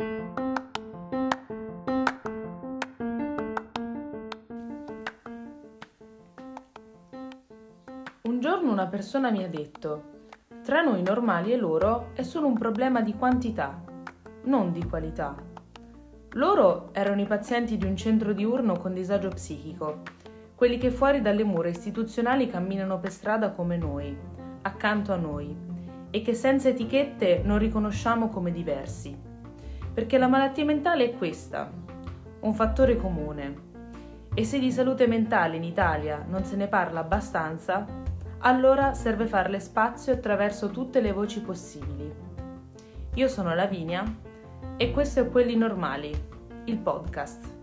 Un giorno una persona mi ha detto, tra noi normali e loro è solo un problema di quantità, non di qualità. Loro erano i pazienti di un centro diurno con disagio psichico, quelli che fuori dalle mura istituzionali camminano per strada come noi, accanto a noi, e che senza etichette non riconosciamo come diversi. Perché la malattia mentale è questa, un fattore comune. E se di salute mentale in Italia non se ne parla abbastanza, allora serve farle spazio attraverso tutte le voci possibili. Io sono Lavinia e questo è Quelli Normali, il podcast.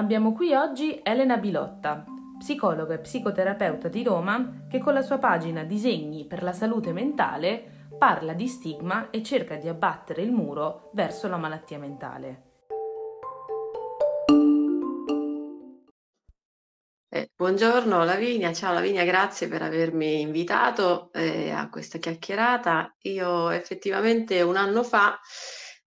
Abbiamo qui oggi Elena Bilotta, psicologa e psicoterapeuta di Roma che con la sua pagina Disegni per la salute mentale parla di stigma e cerca di abbattere il muro verso la malattia mentale. Eh, buongiorno Lavinia, ciao Lavinia, grazie per avermi invitato eh, a questa chiacchierata. Io effettivamente un anno fa,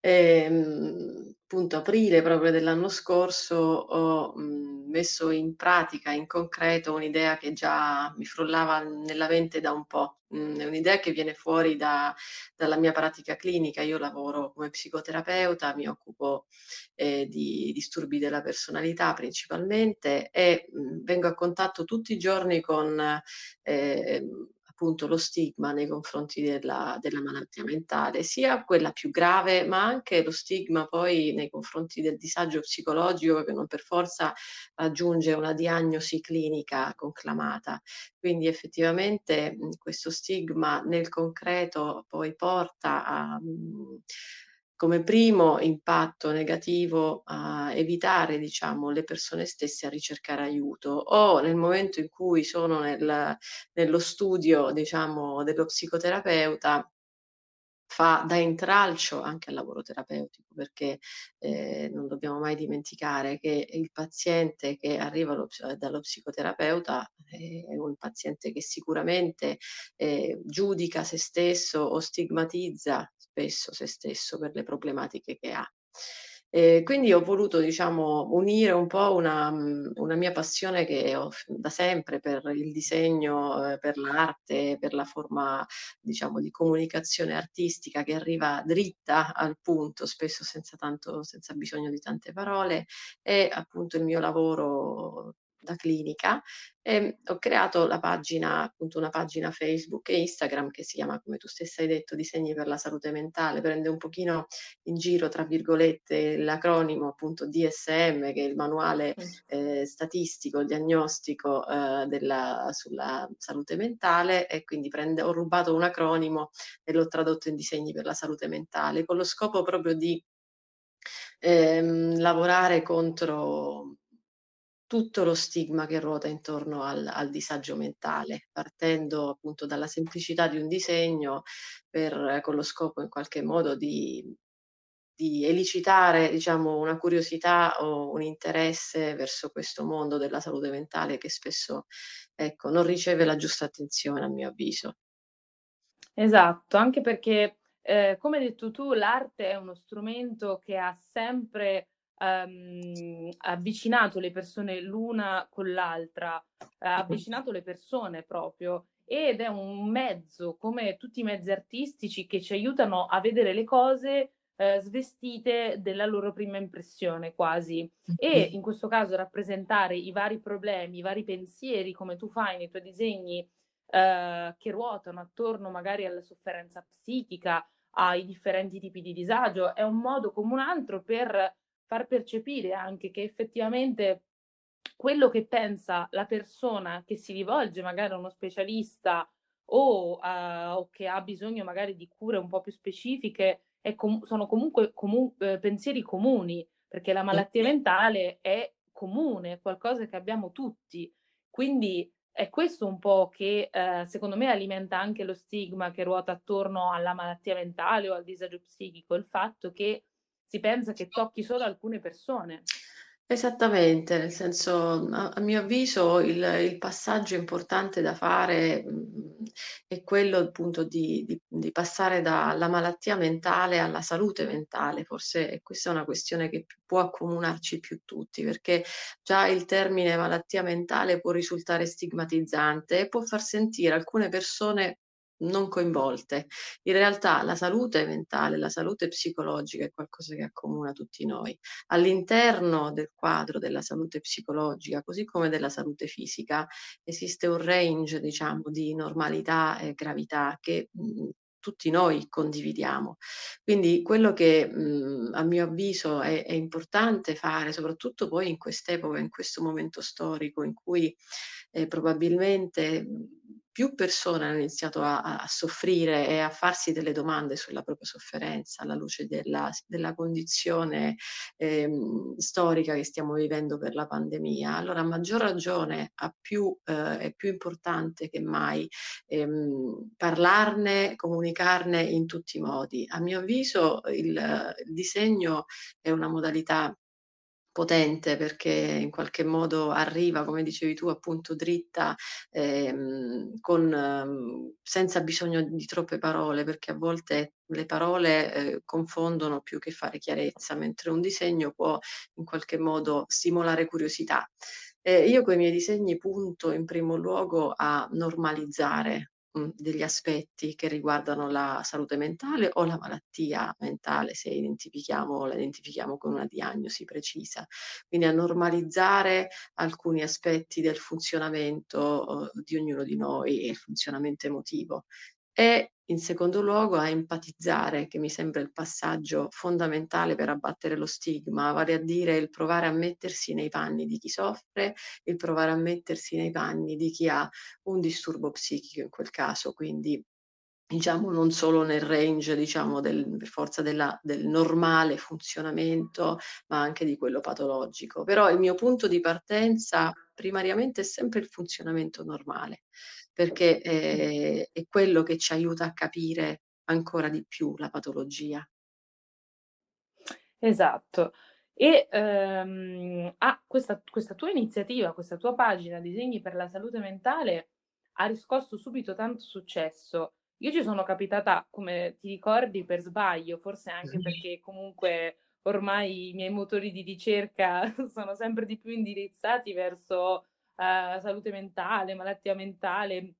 ehm, appunto aprile proprio dell'anno scorso, ho mh, messo in pratica, in concreto, un'idea che già mi frullava nella mente da un po'. È un'idea che viene fuori da dalla mia pratica clinica. Io lavoro come psicoterapeuta, mi occupo, ehm, di disturbi della personalità principalmente e, mhmm, vengo a contatto tutti i giorni con, ehm appunto lo stigma nei confronti della, della malattia mentale, sia quella più grave, ma anche lo stigma poi nei confronti del disagio psicologico che non per forza raggiunge una diagnosi clinica conclamata. Quindi effettivamente questo stigma nel concreto poi porta a come primo impatto negativo a evitare, diciamo, le persone stesse a ricercare aiuto. O nel momento in cui sono nel, nello studio, diciamo, dello psicoterapeuta fa da intralcio anche al lavoro terapeutico, perché eh, non dobbiamo mai dimenticare che il paziente che arriva allo, dallo psicoterapeuta è un paziente che sicuramente eh, giudica se stesso o stigmatizza spesso se stesso per le problematiche che ha. E quindi ho voluto, diciamo, unire un po' una, mhmm, una mia passione che ho da sempre per il disegno, eh, per l'arte, per la forma, diciamo, di comunicazione artistica che arriva dritta al punto, spesso senza tanto senza bisogno di tante parole, e appunto il mio lavoro da clinica e ho creato la pagina, appunto una pagina Facebook e Instagram che si chiama, come tu stessa hai detto, Disegni per la salute mentale, prende un pochino in giro, tra virgolette, l'acronimo appunto DSM, che è il manuale eh, statistico, diagnostico eh, della, sulla salute mentale e quindi prende, ho rubato un acronimo e l'ho tradotto in Disegni per la salute mentale, con lo scopo proprio di ehm, lavorare contro tutto lo stigma che ruota intorno al, al, disagio mentale, partendo appunto dalla semplicità di un disegno per, con lo scopo in qualche modo di, di elicitare diciamo, una curiosità o un interesse verso questo mondo della salute mentale che spesso ecco, non riceve la giusta attenzione a mio avviso. Esatto, anche perché eh, come hai detto tu, l'arte è uno strumento che ha sempre ehm, avvicinato le persone l'una con l'altra, ha avvicinato le persone proprio ed è un mezzo, come tutti i mezzi artistici, che ci aiutano a vedere le cose eh, svestite della loro prima impressione quasi. E in questo caso rappresentare i vari problemi, i vari pensieri come tu fai nei tuoi disegni eh, che ruotano attorno magari alla sofferenza psichica, ai differenti tipi di disagio, è un modo come un altro per far percepire anche che effettivamente quello che pensa la persona che si rivolge magari a uno specialista o, uh, o che ha bisogno magari di cure un po' più specifiche com- sono comunque comu- eh, pensieri comuni, perché la malattia mentale è comune, è qualcosa che abbiamo tutti. Quindi è questo un po' che eh, secondo me alimenta anche lo stigma che ruota attorno alla malattia mentale o al disagio psichico, il fatto che si pensa che tocchi solo alcune persone. Esattamente, nel senso, a a mio avviso il il passaggio importante da fare, mhmm, è quello appunto di di di passare dalla malattia mentale alla salute mentale. Forse questa è una questione che può accomunarci più tutti, perché già il termine malattia mentale può risultare stigmatizzante e può far sentire alcune persone non coinvolte. In realtà la salute mentale, la salute psicologica è qualcosa che accomuna tutti noi. All'interno del quadro della salute psicologica, così come della salute fisica, esiste un range, diciamo, di normalità e gravità che, mhmm, tutti noi condividiamo. Quindi quello che, mhmm, a mio avviso è è importante fare, soprattutto poi in quest'epoca, in questo momento storico in cui, ehm, probabilmente, più persone hanno iniziato a a a soffrire e a farsi delle domande sulla propria sofferenza alla luce della della condizione, ehm, storica che stiamo vivendo per la pandemia, allora a maggior ragione ha più ehm, è più importante che mai, ehm, parlarne, comunicarne in tutti i modi. A mio avviso il il disegno è una modalità potente perché in qualche modo arriva, come dicevi tu, appunto dritta, ehm, con mhmm, senza bisogno di troppe parole, perché a volte le parole, ehm, confondono più che fare chiarezza, mentre un disegno può in qualche modo stimolare curiosità. E io coi miei disegni punto in primo luogo a normalizzare, mhmm, degli aspetti che riguardano la salute mentale o la malattia mentale, se identifichiamo la identifichiamo con una diagnosi precisa. Quindi a normalizzare alcuni aspetti del funzionamento, uhm, di ognuno di noi e il funzionamento emotivo. E in secondo luogo a empatizzare, che mi sembra il passaggio fondamentale per abbattere lo stigma, vale a dire il provare a mettersi nei panni di chi soffre, il provare a mettersi nei panni di chi ha un disturbo psichico in quel caso, quindi diciamo non solo nel range, diciamo del per forza della del normale funzionamento, ma anche di quello patologico. Però il mio punto di partenza primariamente è sempre il funzionamento normale, perché, ehm, è quello che ci aiuta a capire ancora di più la patologia. Esatto. E, ehm, a questa questa tua iniziativa, questa tua pagina Disegni per la salute mentale ha riscosso subito tanto successo. Io ci sono capitata, come ti ricordi, per sbaglio, forse anche perché comunque ormai i miei motori di ricerca sono sempre di più indirizzati verso, ehm, salute mentale, malattia mentale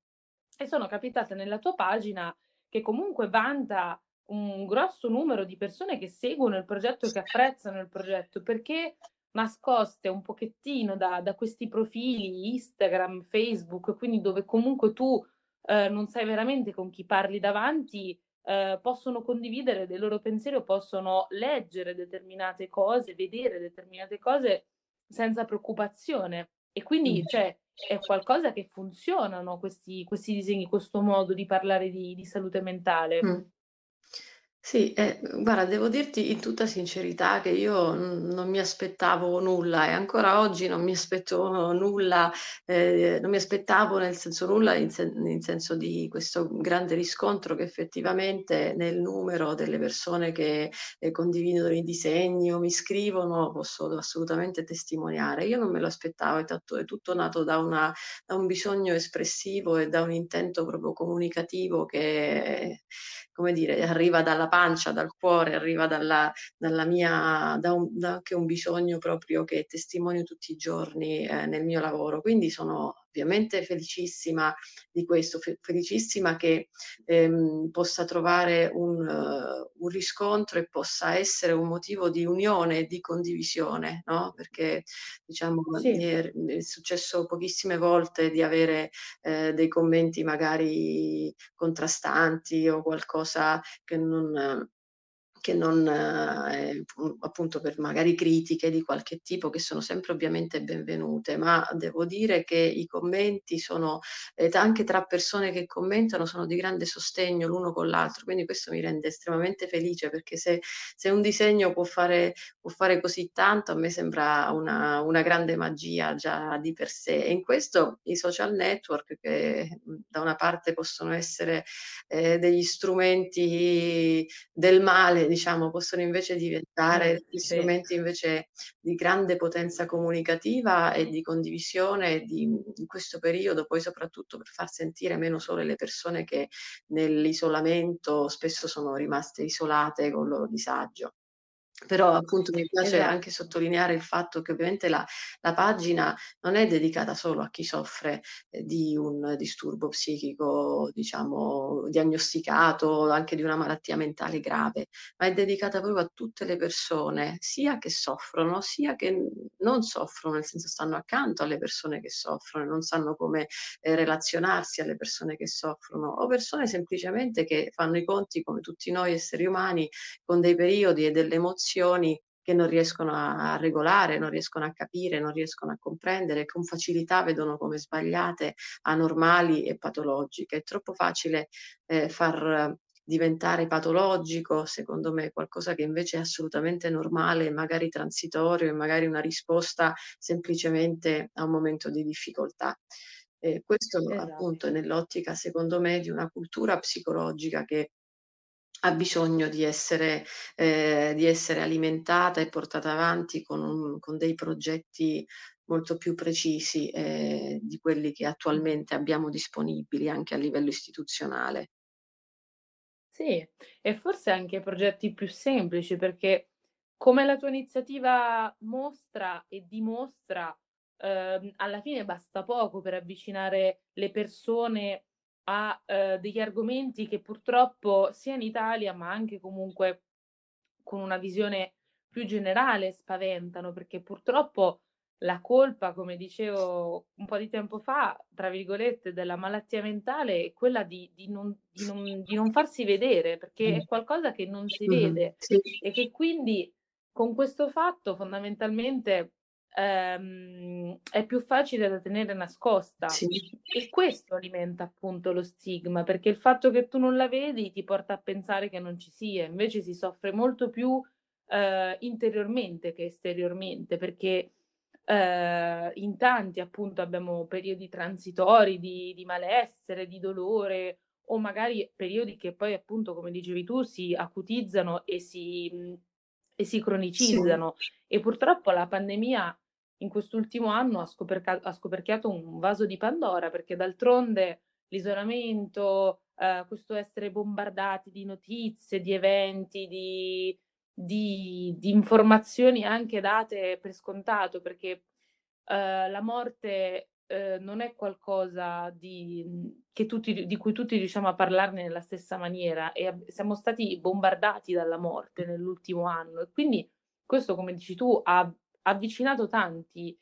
e sono capitata nella tua pagina che comunque vanta un grosso numero di persone che seguono il progetto e che apprezzano il progetto, perché nascoste un pochettino da da questi profili Instagram, Facebook, quindi dove comunque tu, ehm, non sai veramente con chi parli davanti, ehm, possono condividere dei loro pensieri o possono leggere determinate cose, vedere determinate cose senza preoccupazione. E quindi, cioè, è qualcosa che funzionano questi questi disegni, questo modo di parlare di di salute mentale. Mh. Sì, eh, guarda devo dirti in tutta sincerità che io, non mi aspettavo nulla e ancora oggi non mi aspetto nulla, ehm, non mi aspettavo nel senso nulla in sen in senso di questo grande riscontro che effettivamente nel numero delle persone che, ehm, condividono i disegni o mi scrivono posso assolutamente testimoniare. Io non me lo aspettavo, è è tutto nato da una da un bisogno espressivo e da un intento proprio comunicativo che, come dire, arriva dalla pancia, dal cuore, arriva dalla dalla mia da un da anche un bisogno proprio che testimonio tutti i giorni, ehm, nel mio lavoro. Quindi sono ovviamente felicissima di questo, fe felicissima che, ehm, possa trovare un eh, un riscontro e possa essere un motivo di unione e di condivisione, no, perché diciamo Sì. è è successo pochissime volte di avere, ehm, dei commenti magari contrastanti o qualcosa che non che non pu appunto per magari critiche di qualche tipo che sono sempre ovviamente benvenute, ma devo dire che i commenti sono t anche tra persone che commentano, sono di grande sostegno l'uno con l'altro, quindi questo mi rende estremamente felice perché se se un disegno può fare può fare così tanto, a me sembra una una grande magia già di per sé. E in questo i social network che, mhmm, da una parte possono essere, ehm, degli strumenti del male diciamo, possono invece diventare Sì. strumenti invece di grande potenza comunicativa e di condivisione di in questo periodo, poi soprattutto per far sentire meno sole le persone che nell'isolamento spesso sono rimaste isolate col loro disagio. Però appunto mi piace anche Esatto. sottolineare il fatto che ovviamente la la pagina non è dedicata solo a chi soffre, ehm, di un disturbo psichico, diciamo, diagnosticato, anche di una malattia mentale grave, ma è dedicata proprio a tutte le persone, sia che soffrono, sia che non soffrono, nel senso stanno accanto alle persone che soffrono non sanno come, ehm, relazionarsi alle persone che soffrono, o persone semplicemente che fanno i conti, come tutti noi esseri umani, con dei periodi e delle emozioni che non riescono a regolare, non riescono a capire, non riescono a comprendere, con facilità vedono come sbagliate, anormali e patologiche. È troppo facile, ehm, far diventare patologico, secondo me, qualcosa che invece è assolutamente normale, magari transitorio e magari una risposta semplicemente a un momento di difficoltà. E questo appunto è Esatto. nell'ottica, secondo me, di una cultura psicologica che ha bisogno di essere ehm, di essere alimentata e portata avanti con un con dei progetti molto più precisi, ehm, di quelli che attualmente abbiamo disponibili anche a livello istituzionale. Sì, e forse anche progetti più semplici, perché come la tua iniziativa mostra e dimostra, ehm, alla fine basta poco per avvicinare le persone a, ehm, degli argomenti che purtroppo sia in Italia, ma anche comunque con una visione più generale spaventano, perché purtroppo la colpa, come dicevo un po' di tempo fa, tra virgolette, della malattia mentale è quella di di non di non di non farsi vedere, perché è qualcosa che non si vede Sì. e che quindi con questo fatto fondamentalmente, ehm, è più facile da tenere nascosta. Sì. E questo alimenta appunto lo stigma, perché il fatto che tu non la vedi ti porta a pensare che non ci sia, invece si soffre molto più, ehm, interiormente che esteriormente, perché, ehm, in tanti appunto abbiamo periodi transitori di di malessere, di dolore o magari periodi che poi appunto, come dicevi tu, si acutizzano e si e si Sì. cronicizzano. E purtroppo la pandemia in quest'ultimo anno ha scoperca ha scoperchiato un vaso di Pandora, perché d'altronde l'isolamento, ehm, questo essere bombardati di notizie, di eventi, di di di informazioni anche date per scontato, perché, ehm, la morte, ehm, non è qualcosa di tutti di cui tutti riusciamo a parlarne nella stessa maniera e ab siamo stati bombardati dalla morte nell'ultimo anno. E quindi questo, come dici tu, ha avvicinato tanti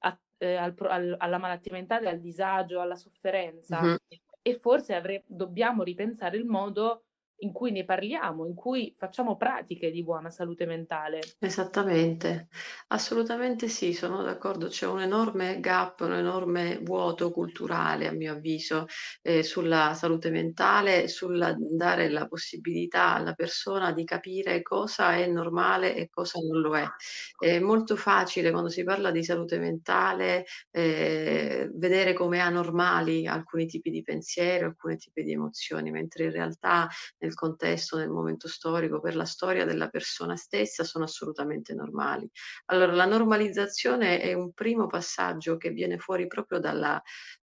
a ehm, al al alla malattia mentale, al disagio, alla sofferenza Mh-mh. e forse avre dobbiamo ripensare il modo in cui ne parliamo, in cui facciamo pratiche di buona salute mentale. Esattamente. Assolutamente sì, sono d'accordo. C'è un enorme gap, un enorme vuoto culturale, a mio avviso, ehm, sulla salute mentale, sul dare la possibilità alla persona di capire cosa è normale e cosa non lo è. È molto facile quando si parla di salute mentale, ehm, vedere come anormali alcuni tipi di pensiero, alcuni tipi di emozioni, mentre in realtà nel contesto, nel momento storico, per la storia della persona stessa, sono assolutamente normali. Allora, la normalizzazione è un primo passaggio che viene fuori proprio dalla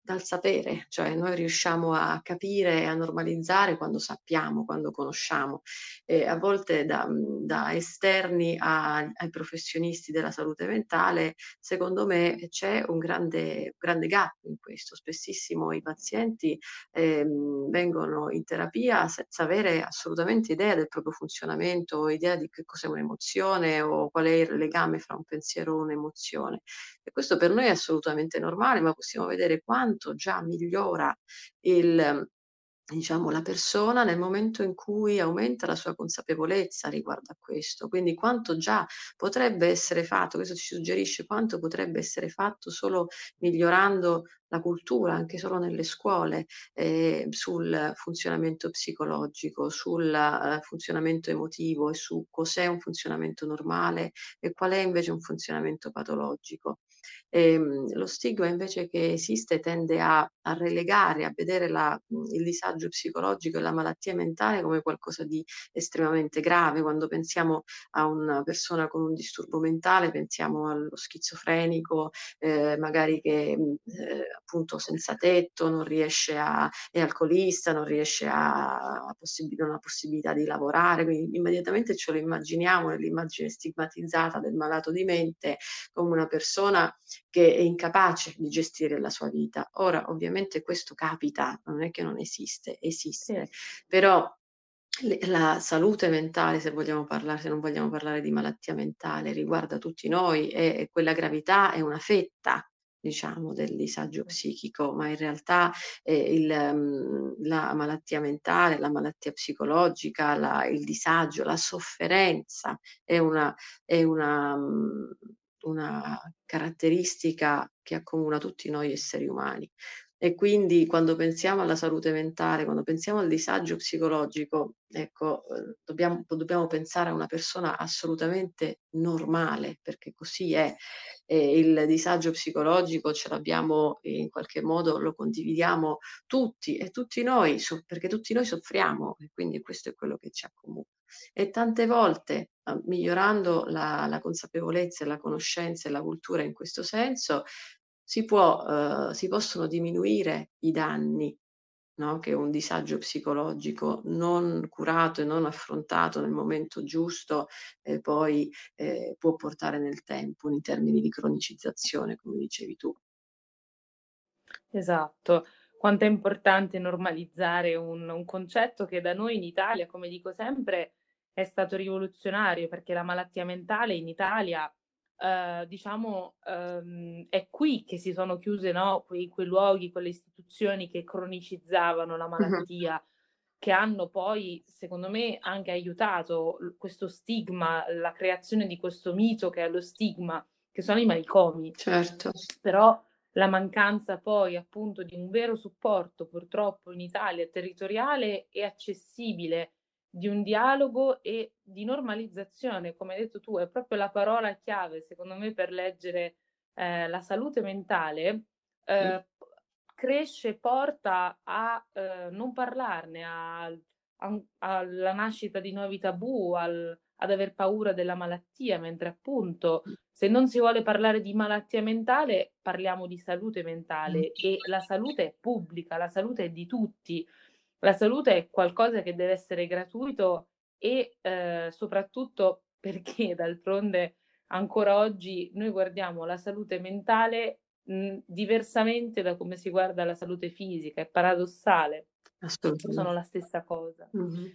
dal sapere, cioè noi riusciamo a capire e a normalizzare quando sappiamo, quando conosciamo. E a volte da da esterni a ai professionisti della salute mentale, secondo me c'è un grande grande gap in questo. Spessissimo i pazienti ehm, vengono in terapia senza avere assolutamente idea del proprio funzionamento idea di che cos'è un'emozione o qual è il legame fra un pensiero o un'emozione. E questo per noi è assolutamente normale, ma possiamo vedere quanto già migliora il Diciamo, la persona nel momento in cui aumenta la sua consapevolezza riguardo a questo, quindi quanto già potrebbe essere fatto, questo ci suggerisce quanto potrebbe essere fatto solo migliorando la cultura anche solo nelle scuole, ehm, sul funzionamento psicologico, sul, ehm, funzionamento emotivo e su cos'è un funzionamento normale e qual è invece un funzionamento patologico. Ehm, lo stigma invece che esiste tende a a relegare, a vedere la mhmm, il disagio psicologico e la malattia mentale come qualcosa di estremamente grave. Quando pensiamo a una persona con un disturbo mentale, pensiamo allo schizofrenico, ehm, magari che, mhmm, ehm, appunto senza tetto, non riesce a è alcolista, non riesce a a possibi non ha possibilità di lavorare, quindi immediatamente ce lo immaginiamo nell'immagine stigmatizzata del malato di mente come una persona che è incapace di gestire la sua vita. Ora, ovviamente questo capita, non è che non esiste, Sì, esiste, però le la salute mentale, se vogliamo parlare se non vogliamo parlare di malattia mentale, riguarda tutti noi e quella gravità è una fetta, diciamo, del disagio psichico, ma in realtà, ehm, il mhmm, la malattia mentale, la malattia psicologica, la il disagio, la sofferenza è una è una mhmm, una caratteristica che accomuna tutti noi esseri umani. E quindi quando pensiamo alla salute mentale, quando pensiamo al disagio psicologico, ecco, uhm, dobbiamo dobbiamo pensare a una persona assolutamente normale, perché così è. E il disagio psicologico ce l'abbiamo in qualche modo lo condividiamo tutti e tutti noi perché tutti noi soffriamo e quindi questo è quello che ci accomuna. E tante volte, uhm, migliorando la la consapevolezza e la conoscenza e la cultura in questo senso, si può uhm, si possono diminuire i danni, no, che un disagio psicologico non curato e non affrontato nel momento giusto, ehm, poi, ehm, può portare nel tempo in termini di cronicizzazione, come dicevi tu. esatto. Quanto è importante normalizzare un un concetto che da noi in Italia, come dico sempre, è stato rivoluzionario, perché la malattia mentale in Italia, ehm, diciamo, ehm, è qui che si sono chiuse, no, quei quei luoghi, quelle istituzioni che cronicizzavano la malattia, che hanno poi, secondo me, anche aiutato l questo stigma, la creazione di questo mito che è lo stigma, che sono i manicomi. Certo. Però la mancanza poi appunto di un vero supporto purtroppo in Italia territoriale e accessibile, di un dialogo e di normalizzazione, come hai detto tu, è proprio la parola chiave secondo me per leggere, ehm, la salute mentale, p cresce, porta a, ehm, non parlarne, a un alla nascita di nuovi tabù, al ad aver paura della malattia, mentre appunto se non si vuole parlare di malattia mentale, parliamo di salute mentale e la salute è pubblica, la salute è di tutti. La salute è qualcosa che deve essere gratuito e, ehm, soprattutto perché d'altronde ancora oggi noi guardiamo la salute mentale, mhmm, diversamente da come si guarda la salute fisica. È paradossale, sono la stessa cosa. Mh-mh.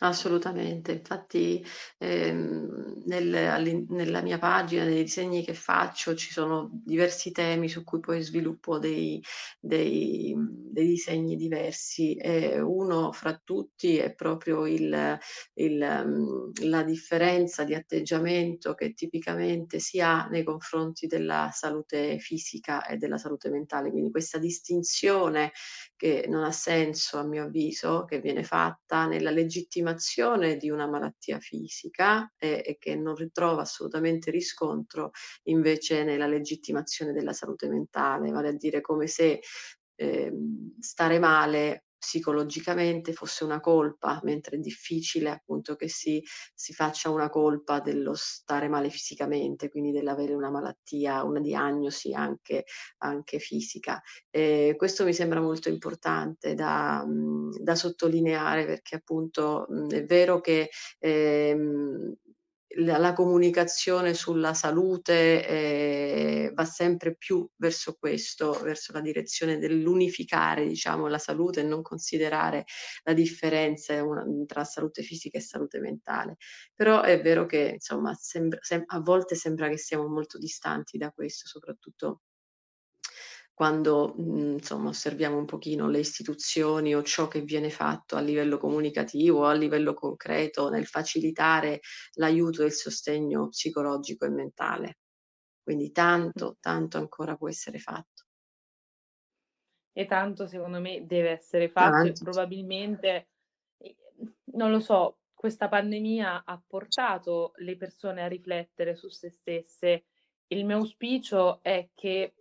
Assolutamente. Infatti, ehm, nel nella mia pagina, nei disegni che faccio, ci sono diversi temi su cui poi sviluppo dei dei dei disegni diversi e uno fra tutti è proprio il il mhmm, la differenza di atteggiamento che tipicamente si ha nei confronti della salute fisica e della salute mentale. Quindi questa distinzione che non ha senso a mio avviso, che viene fatta nella legittimazione di una malattia fisica e e che non ritrova assolutamente riscontro invece nella legittimazione della salute mentale, vale a dire come se, ehm, stare male psicologicamente fosse una colpa, mentre è difficile appunto che si si faccia una colpa dello stare male fisicamente, quindi dell'avere una malattia, una diagnosi anche anche fisica. Ehm, questo mi sembra molto importante da da sottolineare perché appunto, è vero che, ehm, la la comunicazione sulla salute, ehm, va sempre più verso questo, verso la direzione dell'unificare, diciamo, la salute e non considerare la differenza una tra salute fisica e salute mentale. Però è vero che insomma sembra sem a volte sembra che siamo molto distanti da questo, soprattutto quando, mhmm, insomma osserviamo un pochino le istituzioni o ciò che viene fatto a livello comunicativo o a livello concreto nel facilitare l'aiuto e il sostegno psicologico e mentale. Quindi tanto, tanto ancora può essere fatto. e tanto secondo me deve essere fatto e Tanto. probabilmente, ehm, non lo so, questa pandemia ha portato le persone a riflettere su se stesse. Il mio auspicio è che,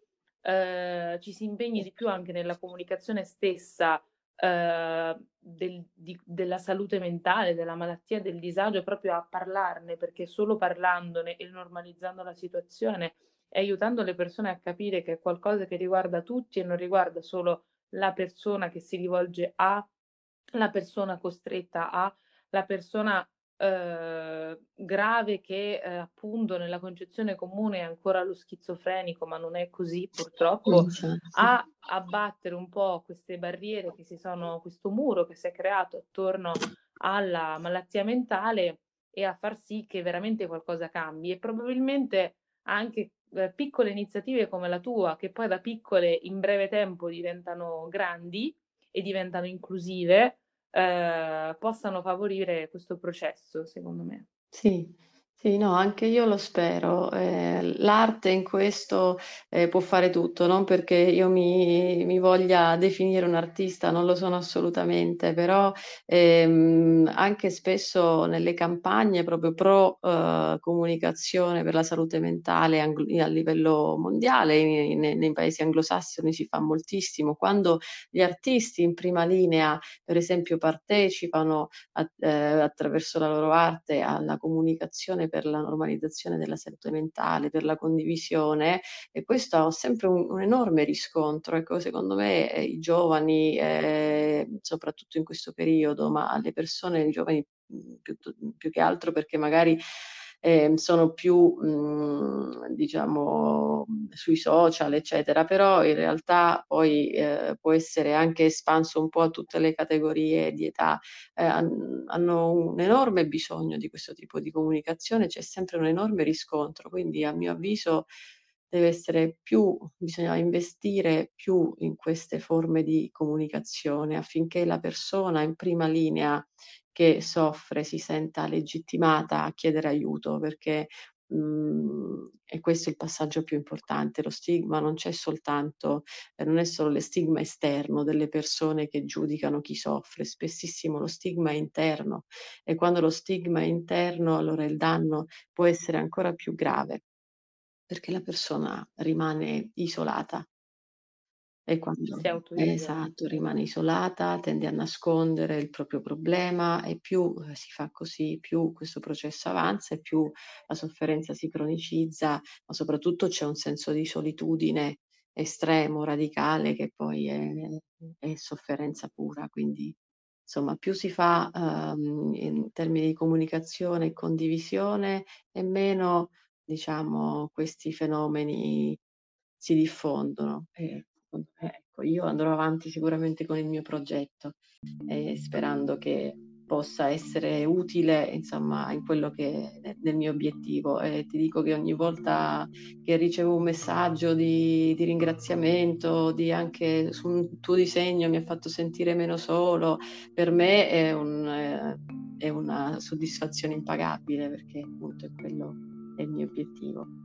ehm, ci si impegni di più anche nella comunicazione stessa, ehm, del di della salute mentale, della malattia, del disagio, proprio a parlarne, perché solo parlandone e normalizzando la situazione e aiutando le persone a capire che è qualcosa che riguarda tutti e non riguarda solo la persona che si rivolge a la persona costretta a, la persona, uhm, grave che, ehm, appunto nella concezione comune è ancora lo schizofrenico, ma non è così purtroppo, Esatto. a abbattere un po' queste barriere che si sono questo muro che si è creato attorno alla malattia mentale e a far sì che veramente qualcosa cambi. E probabilmente anche, ehm, piccole iniziative come la tua, che poi da piccole in breve tempo diventano grandi e diventano inclusive, ehm, possano favorire questo processo, secondo me. Sì, sì, no, anche io lo spero. Ehm, l'arte in questo, ehm, può fare tutto, non perché io mi mi voglia definire un artista, non lo sono assolutamente, però, ehm, anche spesso nelle campagne proprio pro, uhm, comunicazione per la salute mentale a livello mondiale, i ne nei paesi anglosassoni si fa moltissimo. Quando gli artisti in prima linea, per esempio, partecipano a ehm, attraverso la loro arte alla comunicazione per la normalizzazione della salute mentale, per la condivisione e questo ha sempre un un enorme riscontro. Ecco, secondo me, ehm, i giovani, ehm, soprattutto in questo periodo, ma le persone i giovani, mhmm, piuto più che altro perché magari, ehm, sono più, mhmm, diciamo, sui social, eccetera, però in realtà poi, ehm, può essere anche espanso un po' a tutte le categorie di età. Han hanno un enorme bisogno di questo tipo di comunicazione, c'è sempre un enorme riscontro, quindi a mio avviso deve essere più bisogna investire più in queste forme di comunicazione affinché la persona in prima linea che soffre si senta legittimata a chiedere aiuto, perché, mhmm, è questo il passaggio più importante. Lo stigma non c'è soltanto e non è solo le stigma esterno delle persone che giudicano chi soffre, spessissimo lo stigma è interno e quando lo stigma è interno allora il danno può essere ancora più grave, perché la persona rimane isolata. E quando Si autoisola. esatto, rimane isolata, tende a nascondere il proprio problema e più, ehm, si fa così, più questo processo avanza e più la sofferenza si cronicizza, ma soprattutto c'è un senso di solitudine estremo, radicale, che poi è è sofferenza pura. Quindi, insomma, più si fa, uhm, in termini di comunicazione e condivisione e meno, diciamo, questi fenomeni si diffondono e secondo me ecco, io andrò avanti sicuramente con il mio progetto, ehm, sperando che possa essere utile, insomma, in quello che nel mio obiettivo. E ti dico che ogni volta che ricevo un messaggio di di ringraziamento, di anche su un tuo disegno mi ha fatto sentire meno solo, per me è un è una soddisfazione impagabile perché appunto è quello è il mio obiettivo.